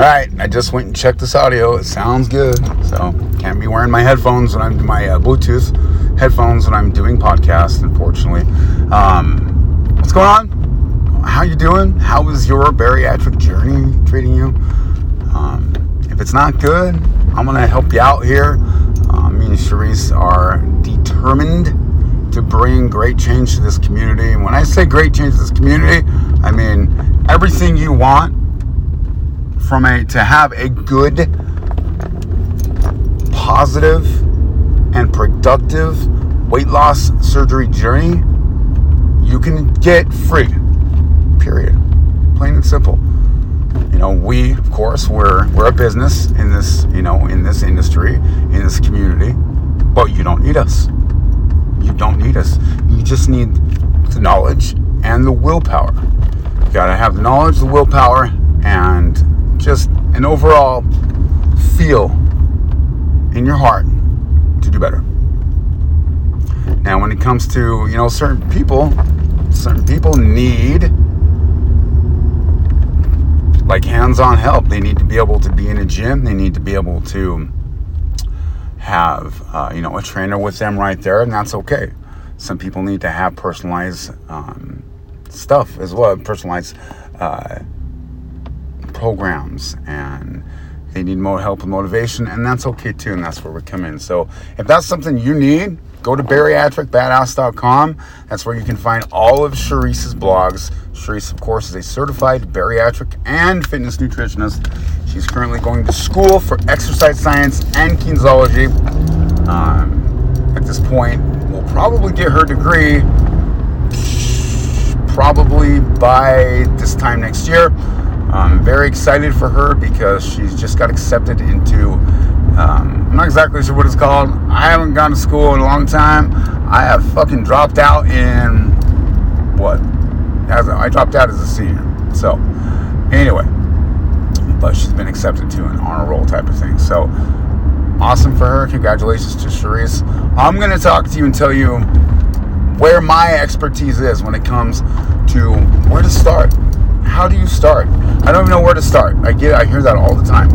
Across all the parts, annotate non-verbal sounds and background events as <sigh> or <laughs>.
All right, I just went and checked this audio. It sounds good. So can't be wearing my headphones when I'm my uh, Bluetooth headphones when I'm doing podcasts. Unfortunately, um, what's going on? How you doing? How is your bariatric journey treating you? Um, if it's not good, I'm gonna help you out here. Uh, me and Cherise are determined to bring great change to this community. And when I say great change to this community, I mean everything you want from a to have a good positive and productive weight loss surgery journey you can get free period. Plain and simple. You know we of course we're we're a business in this you know in this industry in this community but you don't need us. You don't need us. You just need the knowledge and the willpower. You got to have the knowledge the willpower and just an overall feel in your heart to do better. Now, when it comes to, you know, certain people, certain people need like hands on help. They need to be able to be in a gym, they need to be able to have, uh, you know, a trainer with them right there, and that's okay. Some people need to have personalized um, stuff as well, personalized. Uh, programs and they need more help and motivation, and that's okay too, and that's where we come in. So if that's something you need, go to bariatricbadass.com. That's where you can find all of Cherise's blogs. Cherise, of course, is a certified bariatric and fitness nutritionist. She's currently going to school for exercise science and kinesiology. Um, at this point, we'll probably get her degree probably by this time next year. I'm very excited for her because she's just got accepted into. Um, I'm not exactly sure what it's called. I haven't gone to school in a long time. I have fucking dropped out in what? I dropped out as a senior. So, anyway, but she's been accepted to an honor roll type of thing. So, awesome for her. Congratulations to Cherise. I'm going to talk to you and tell you where my expertise is when it comes to where to start how do you start? I don't even know where to start. I get I hear that all the time.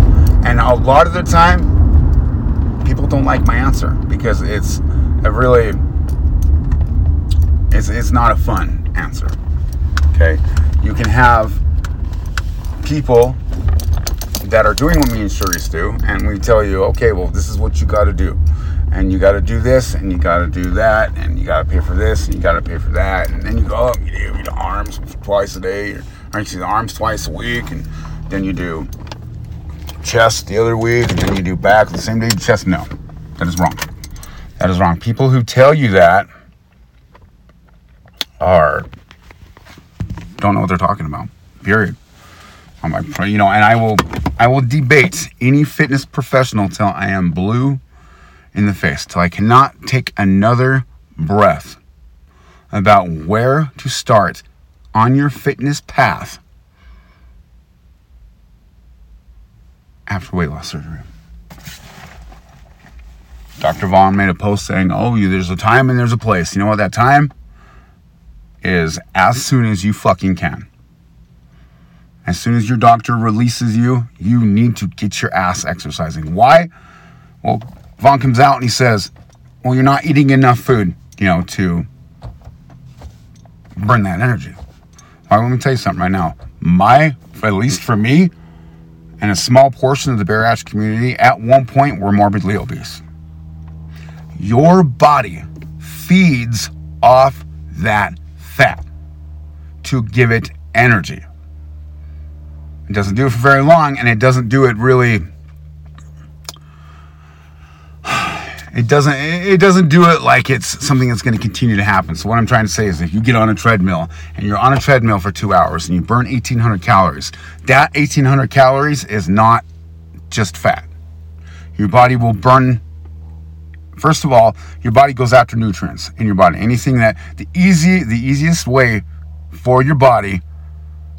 And a lot of the time people don't like my answer because it's a really it's it's not a fun answer. Okay? You can have people that are doing what me and Cherise do, and we tell you, okay, well, this is what you got to do, and you got to do this, and you got to do that, and you got to pay for this, and you got to pay for that, and then you go up, you do arms twice a day, actually the arms twice a week, and then you do chest the other week, and then you do back the same day you chest. No, that is wrong. That is wrong. People who tell you that are don't know what they're talking about. Period. I'm like, you know, and I will, I will debate any fitness professional till I am blue in the face, till I cannot take another breath about where to start on your fitness path after weight loss surgery. Dr. Vaughn made a post saying, Oh, there's a time and there's a place. You know what that time is? As soon as you fucking can. As soon as your doctor releases you, you need to get your ass exercising. Why? Well, Vaughn comes out and he says, Well, you're not eating enough food, you know, to burn that energy. Right, let me tell you something right now. My, at least for me, and a small portion of the bariatric community, at one point were morbidly obese. Your body feeds off that fat to give it energy. It doesn't do it for very long, and it doesn't do it really it doesn't it doesn't do it like it's something that's going to continue to happen. So what i'm trying to say is if you get on a treadmill and you're on a treadmill for two hours and you burn 1800 calories that 1800 calories is not just fat. Your body will burn first of all your body goes after nutrients in your body. Anything that the easy the easiest way for your body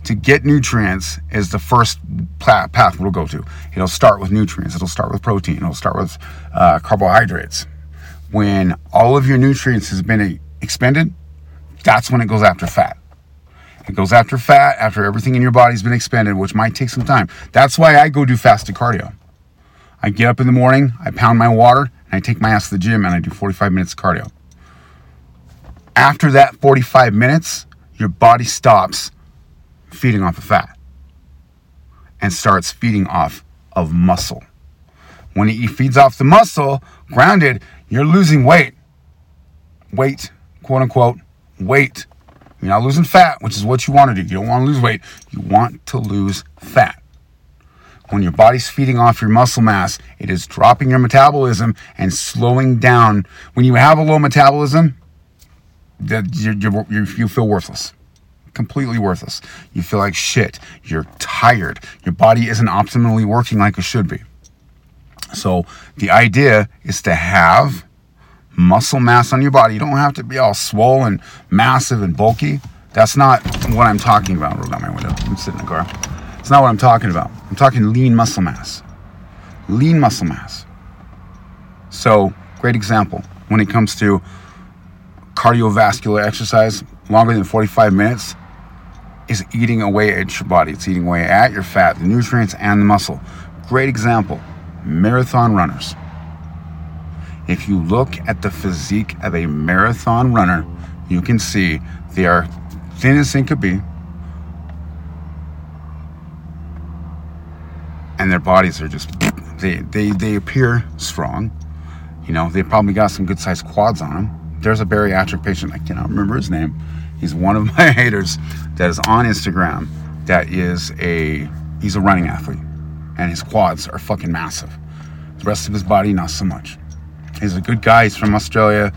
to get nutrients is the first path we'll go to. It'll start with nutrients, it'll start with protein, it'll start with uh, carbohydrates. When all of your nutrients has been expended, that's when it goes after fat. It goes after fat, after everything in your body's been expended, which might take some time. That's why I go do fasted cardio. I get up in the morning, I pound my water, and I take my ass to the gym and I do 45 minutes of cardio. After that 45 minutes, your body stops feeding off of fat and starts feeding off of muscle. When it feeds off the muscle, grounded, you're losing weight. Weight, quote unquote, weight. You're not losing fat, which is what you want to do. You don't want to lose weight, you want to lose fat. When your body's feeding off your muscle mass, it is dropping your metabolism and slowing down. When you have a low metabolism, that you feel worthless completely worthless. You feel like shit. You're tired. Your body isn't optimally working like it should be. So, the idea is to have muscle mass on your body. You don't have to be all swollen, massive, and bulky. That's not what I'm talking about. Roll down my window. I'm sitting in the car. It's not what I'm talking about. I'm talking lean muscle mass. Lean muscle mass. So, great example when it comes to cardiovascular exercise, longer than 45 minutes, is eating away at your body. It's eating away at your fat, the nutrients, and the muscle. Great example marathon runners. If you look at the physique of a marathon runner, you can see they are thin as thin could be, and their bodies are just they they they appear strong. You know, they probably got some good sized quads on them. There's a bariatric patient, I cannot remember his name. He's one of <laughs> my haters that is on Instagram that is a he's a running athlete and his quads are fucking massive. The rest of his body not so much. He's a good guy, he's from Australia.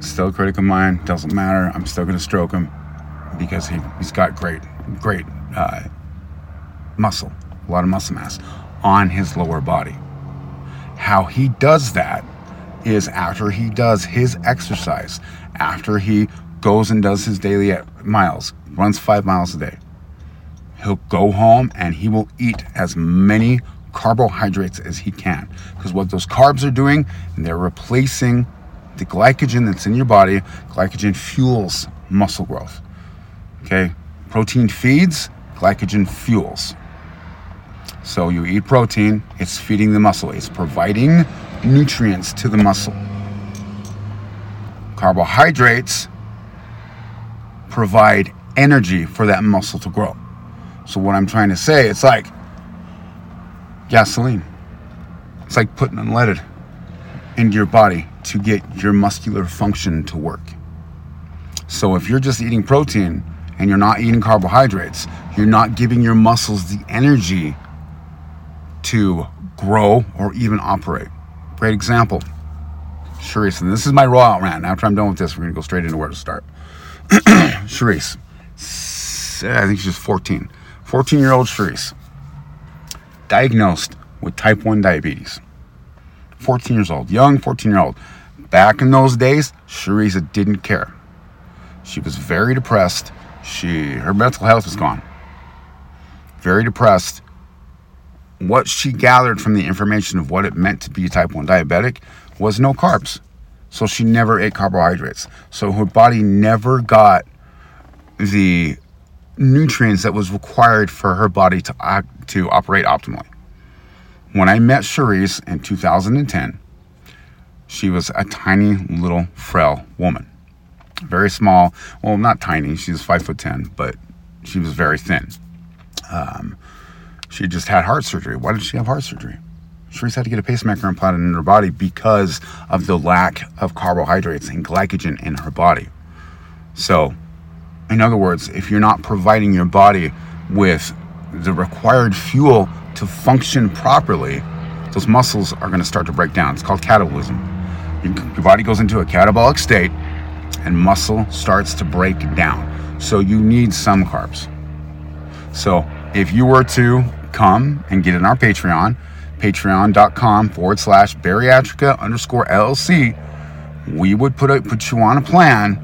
Still a critic of mine, doesn't matter. I'm still gonna stroke him because he, he's got great, great uh, muscle, a lot of muscle mass on his lower body. How he does that is after he does his exercise, after he goes and does his daily uh, miles, runs five miles a day. He'll go home and he will eat as many carbohydrates as he can. Because what those carbs are doing, they're replacing the glycogen that's in your body. Glycogen fuels muscle growth. Okay? Protein feeds, glycogen fuels. So you eat protein, it's feeding the muscle, it's providing nutrients to the muscle. Carbohydrates provide energy for that muscle to grow. So what I'm trying to say, it's like gasoline. It's like putting unleaded into your body to get your muscular function to work. So if you're just eating protein and you're not eating carbohydrates, you're not giving your muscles the energy to grow or even operate. Great example. Sure, and this is my rollout rant. After I'm done with this, we're gonna go straight into where to start. <clears throat> Cherise. I think she's 14. 14 year old Cherise. Diagnosed with type 1 diabetes. 14 years old. Young 14 year old. Back in those days, Cherise didn't care. She was very depressed. She her mental health was gone. Very depressed. What she gathered from the information of what it meant to be a type 1 diabetic was no carbs. So she never ate carbohydrates. So her body never got the nutrients that was required for her body to act, to operate optimally. When I met Cherise in 2010, she was a tiny little frail woman. Very small. Well, not tiny. She's five foot ten, but she was very thin. Um, she just had heart surgery. Why did she have heart surgery? Cherise had to get a pacemaker implanted in her body because of the lack of carbohydrates and glycogen in her body. So, in other words, if you're not providing your body with the required fuel to function properly, those muscles are going to start to break down. It's called catabolism. Your body goes into a catabolic state and muscle starts to break down. So, you need some carbs. So, if you were to come and get in our Patreon, patreon.com forward slash bariatrica underscore LLC, we would put, a, put you on a plan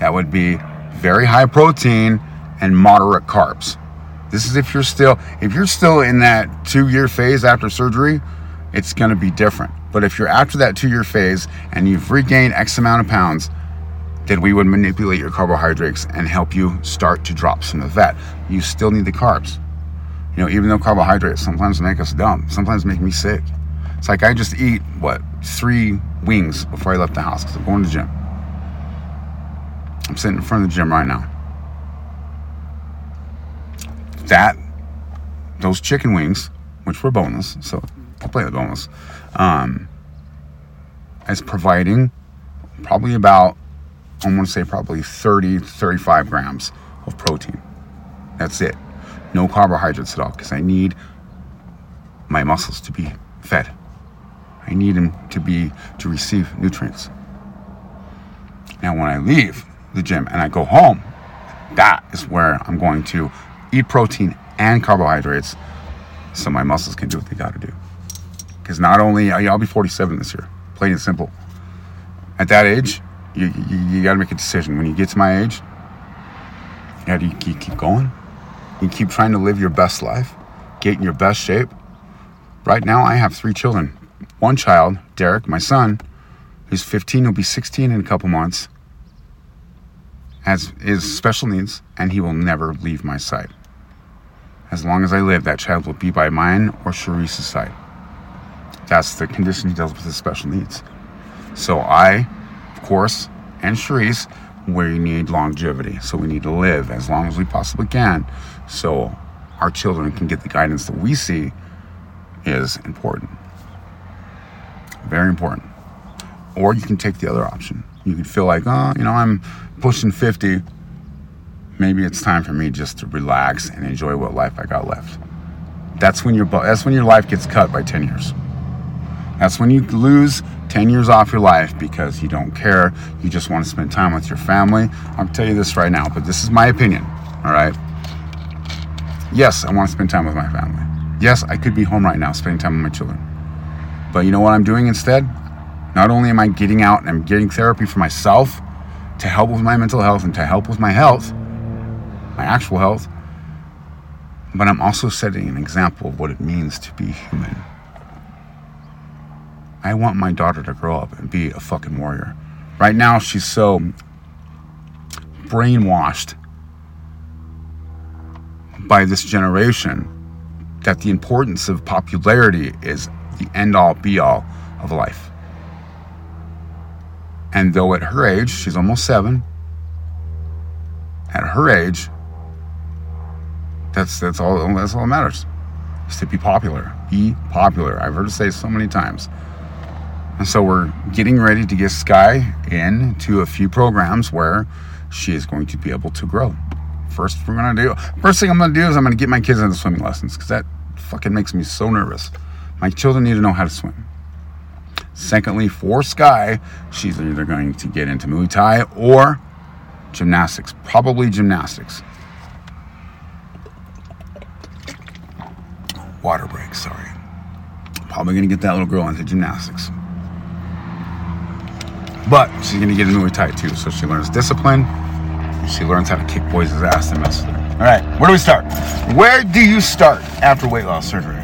that would be very high protein and moderate carbs. This is if you're still if you're still in that two year phase after surgery, it's going to be different. But if you're after that two year phase and you've regained X amount of pounds, then we would manipulate your carbohydrates and help you start to drop some of that. You still need the carbs. You know, even though carbohydrates sometimes make us dumb, sometimes make me sick. It's like I just eat, what, three wings before I left the house because I'm going to the gym. I'm sitting in front of the gym right now. That, those chicken wings, which were boneless, so completely boneless, um, is providing probably about, I'm going to say probably 30, 35 grams of protein. That's it. No carbohydrates at all because I need my muscles to be fed. I need them to be to receive nutrients. Now when I leave the gym and I go home, that is where I'm going to eat protein and carbohydrates so my muscles can do what they got to do. Because not only I'll be 47 this year, plain and simple. At that age, you, you, you got to make a decision. When you get to my age, yeah, do you keep going? You keep trying to live your best life, get in your best shape. Right now, I have three children. One child, Derek, my son, who's 15, he'll be 16 in a couple months, has his special needs, and he will never leave my side. As long as I live, that child will be by mine or Cherise's side. That's the condition he deals with his special needs. So I, of course, and Cherise, we need longevity. So we need to live as long as we possibly can. So our children can get the guidance that we see is important. Very important. Or you can take the other option. You can feel like, oh, you know, I'm pushing 50 maybe it's time for me just to relax and enjoy what life I got left. That's when your that's when your life gets cut by 10 years. That's when you lose 10 years off your life because you don't care. You just want to spend time with your family. I'll tell you this right now, but this is my opinion. All right. Yes, I want to spend time with my family. Yes, I could be home right now spending time with my children. But you know what I'm doing instead? Not only am I getting out and I'm getting therapy for myself to help with my mental health and to help with my health, my actual health, but I'm also setting an example of what it means to be human. I want my daughter to grow up and be a fucking warrior. Right now, she's so brainwashed by this generation that the importance of popularity is the end all be all of life. And though at her age, she's almost seven, at her age, that's that's all that's all that matters. Is to be popular. Be popular. I've heard it say so many times. And so we're getting ready to get Sky into a few programs where she is going to be able to grow. First, we're gonna do. First thing I'm gonna do is I'm gonna get my kids into swimming lessons because that fucking makes me so nervous. My children need to know how to swim. Secondly, for Sky, she's either going to get into Muay Thai or gymnastics. Probably gymnastics. Water break, sorry. Probably gonna get that little girl into gymnastics. But she's gonna get a Muay Thai too, so she learns discipline. She learns how to kick boys' ass and mess with them. All right, where do we start? Where do you start after weight loss surgery?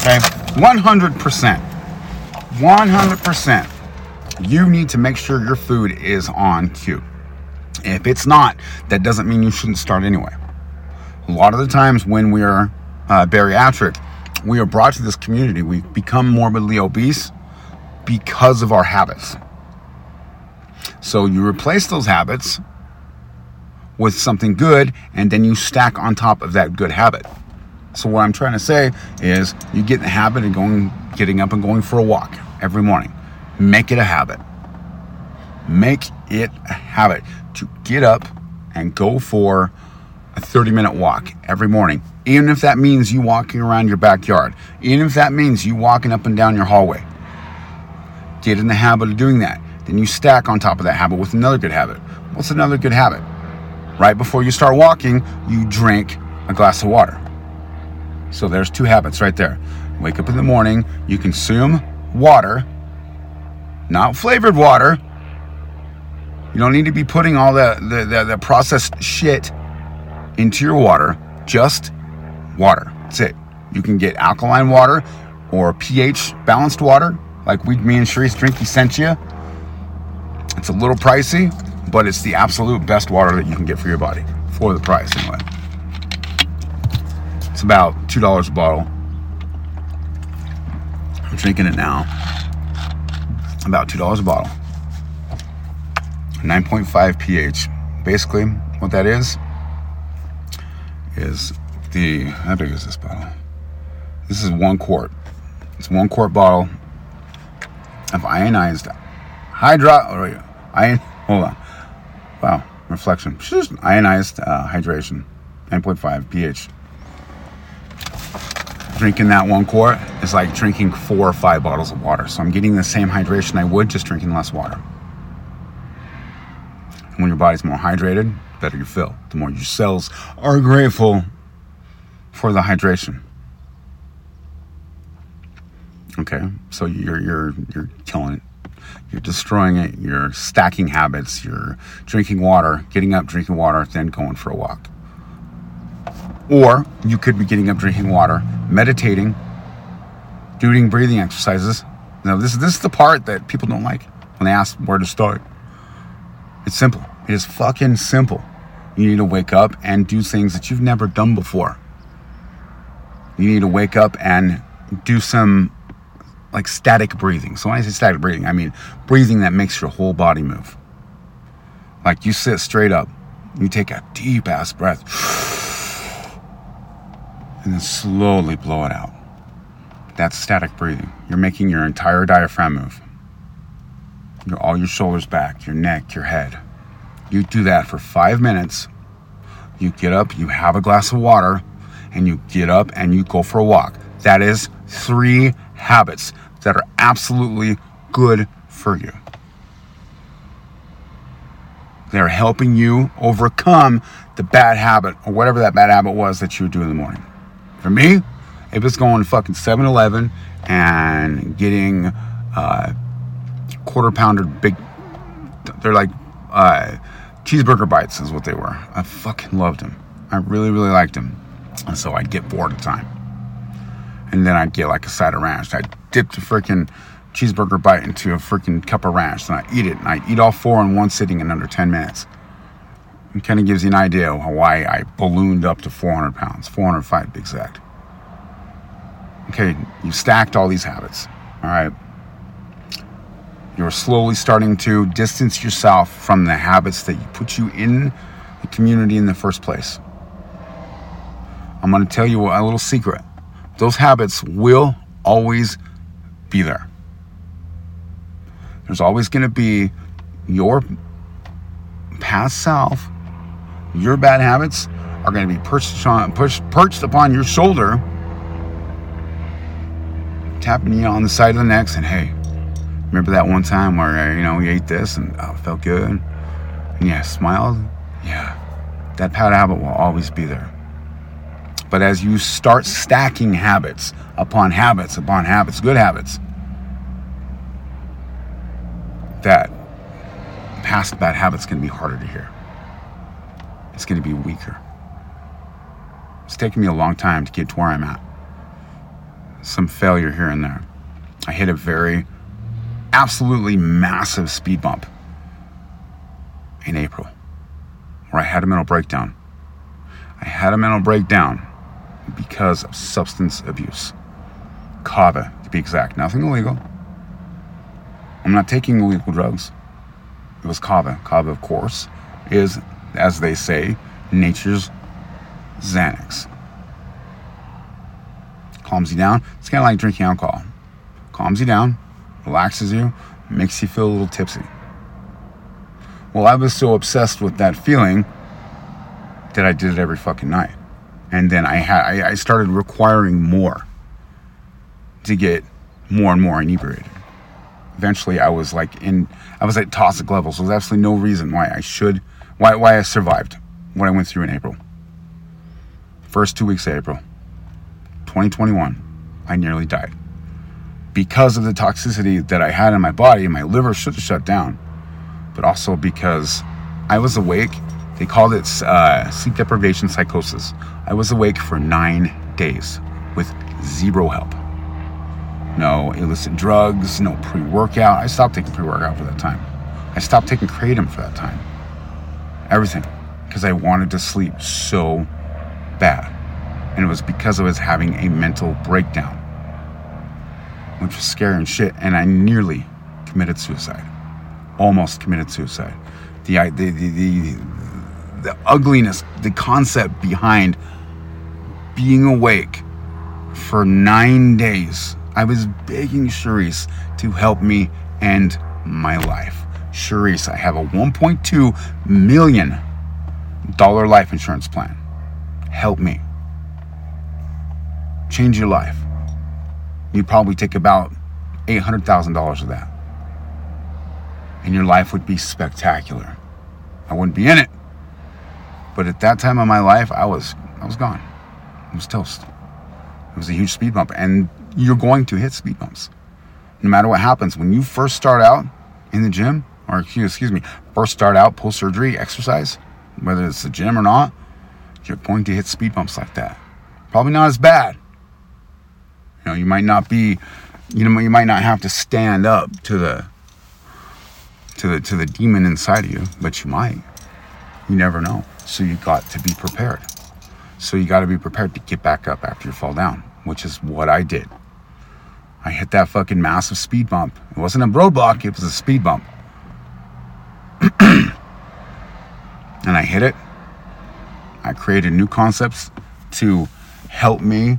Okay, 100%. 100%. You need to make sure your food is on cue. If it's not, that doesn't mean you shouldn't start anyway. A lot of the times when we are uh, bariatric, we are brought to this community. We become morbidly obese because of our habits. So you replace those habits with something good, and then you stack on top of that good habit. So what I'm trying to say is, you get in the habit of going, getting up and going for a walk every morning. Make it a habit. Make it a habit to get up and go for a 30 minute walk every morning, even if that means you walking around your backyard, even if that means you walking up and down your hallway. Get in the habit of doing that. Then you stack on top of that habit with another good habit. What's another good habit? Right before you start walking, you drink a glass of water. So there's two habits right there. Wake up in the morning, you consume water, not flavored water. You don't need to be putting all the, the, the, the processed shit into your water, just water. That's it. You can get alkaline water or pH balanced water, like we, me and Cherise drink Essentia. It's a little pricey, but it's the absolute best water that you can get for your body for the price anyway. It's about two dollars a bottle. I'm drinking it now. About two dollars a bottle. 9.5 pH. Basically, what that is is the how big is this bottle? This is one quart. It's one quart bottle of ionized hydro. Oh, ion. Hold on. Wow, reflection. Ionized uh, hydration, 9.5 pH. Drinking that one quart is like drinking four or five bottles of water. So I'm getting the same hydration I would just drinking less water. When your body's more hydrated, better you feel. The more your cells are grateful for the hydration. Okay, so you're you're you're killing it. You're destroying it. You're stacking habits. You're drinking water, getting up, drinking water, then going for a walk. Or you could be getting up, drinking water, meditating, doing breathing exercises. Now, this, this is the part that people don't like when they ask where to start. It's simple. It is fucking simple. You need to wake up and do things that you've never done before. You need to wake up and do some like static breathing. So when I say static breathing, I mean breathing that makes your whole body move. Like you sit straight up, you take a deep ass breath, and then slowly blow it out. That's static breathing. You're making your entire diaphragm move. Your, all your shoulders back, your neck, your head. You do that for five minutes. You get up, you have a glass of water, and you get up and you go for a walk. That is three habits that are absolutely good for you. They're helping you overcome the bad habit or whatever that bad habit was that you would do in the morning. For me, it was going to fucking 7 Eleven and getting uh, quarter pounder big, they're like uh, cheeseburger bites, is what they were. I fucking loved them. I really, really liked them. And so I'd get bored of time and then I'd get like a side of ranch. I'd dip the freaking cheeseburger bite into a freaking cup of ranch, and I eat it, and I eat all four in one sitting in under 10 minutes. It kind of gives you an idea of why I ballooned up to 400 pounds, 405 to be exact. Okay, you stacked all these habits, all right? You're slowly starting to distance yourself from the habits that put you in the community in the first place. I'm going to tell you a little secret those habits will always be there. There's always going to be your past self, your bad habits are going to be perched, on, pushed, perched upon your shoulder, tapping you on the side of the neck, and hey, remember that one time where uh, you know you ate this and oh, felt good, and yeah, smiled, yeah, that bad habit will always be there. But as you start stacking habits upon habits upon habits, good habits, that past bad habits can be harder to hear. It's going to be weaker. It's taken me a long time to get to where I'm at. Some failure here and there. I hit a very, absolutely massive speed bump in April where I had a mental breakdown. I had a mental breakdown because of substance abuse. Kava, to be exact. Nothing illegal. I'm not taking illegal drugs. It was kava. Kava, of course, is, as they say, nature's Xanax. Calms you down. It's kind of like drinking alcohol. Calms you down, relaxes you, makes you feel a little tipsy. Well, I was so obsessed with that feeling that I did it every fucking night and then I had I, I started requiring more to get more and more inebriated. Eventually, I was like in I was at toxic levels. There was absolutely no reason why I should why why I survived what I went through in April. First two weeks of April, 2021, I nearly died because of the toxicity that I had in my body. My liver should have shut down, but also because I was awake they called it uh, sleep deprivation psychosis. I was awake for nine days with zero help. No illicit drugs, no pre workout. I stopped taking pre workout for that time. I stopped taking kratom for that time. everything, because I wanted to sleep so bad. And it was because I was having a mental breakdown, which was scary and shit. And I nearly committed suicide, almost committed suicide. The, the, the, the, the ugliness, the concept behind being awake for nine days. I was begging Cherise to help me end my life. Cherise, I have a 1.2 million dollar life insurance plan. Help me. Change your life. You'd probably take about $800,000 of that. And your life would be spectacular. I wouldn't be in it. But at that time of my life, I was I was gone. I was toast. It was a huge speed bump. And you're going to hit speed bumps. No matter what happens. When you first start out in the gym, or excuse me, first start out post surgery exercise, whether it's the gym or not, you're going to hit speed bumps like that. Probably not as bad. You know, you might not be, you know, you might not have to stand up to the to the to the demon inside of you, but you might. You never know. So you got to be prepared. So you got to be prepared to get back up after you fall down, which is what I did. I hit that fucking massive speed bump. It wasn't a roadblock, it was a speed bump. <clears throat> and I hit it. I created new concepts to help me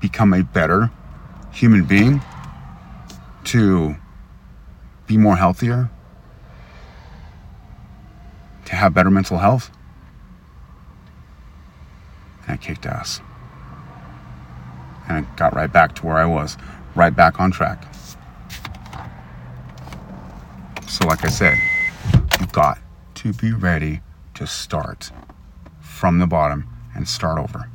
become a better human being, to be more healthier, to have better mental health. And I kicked ass. And I got right back to where I was, right back on track. So, like I said, you've got to be ready to start from the bottom and start over.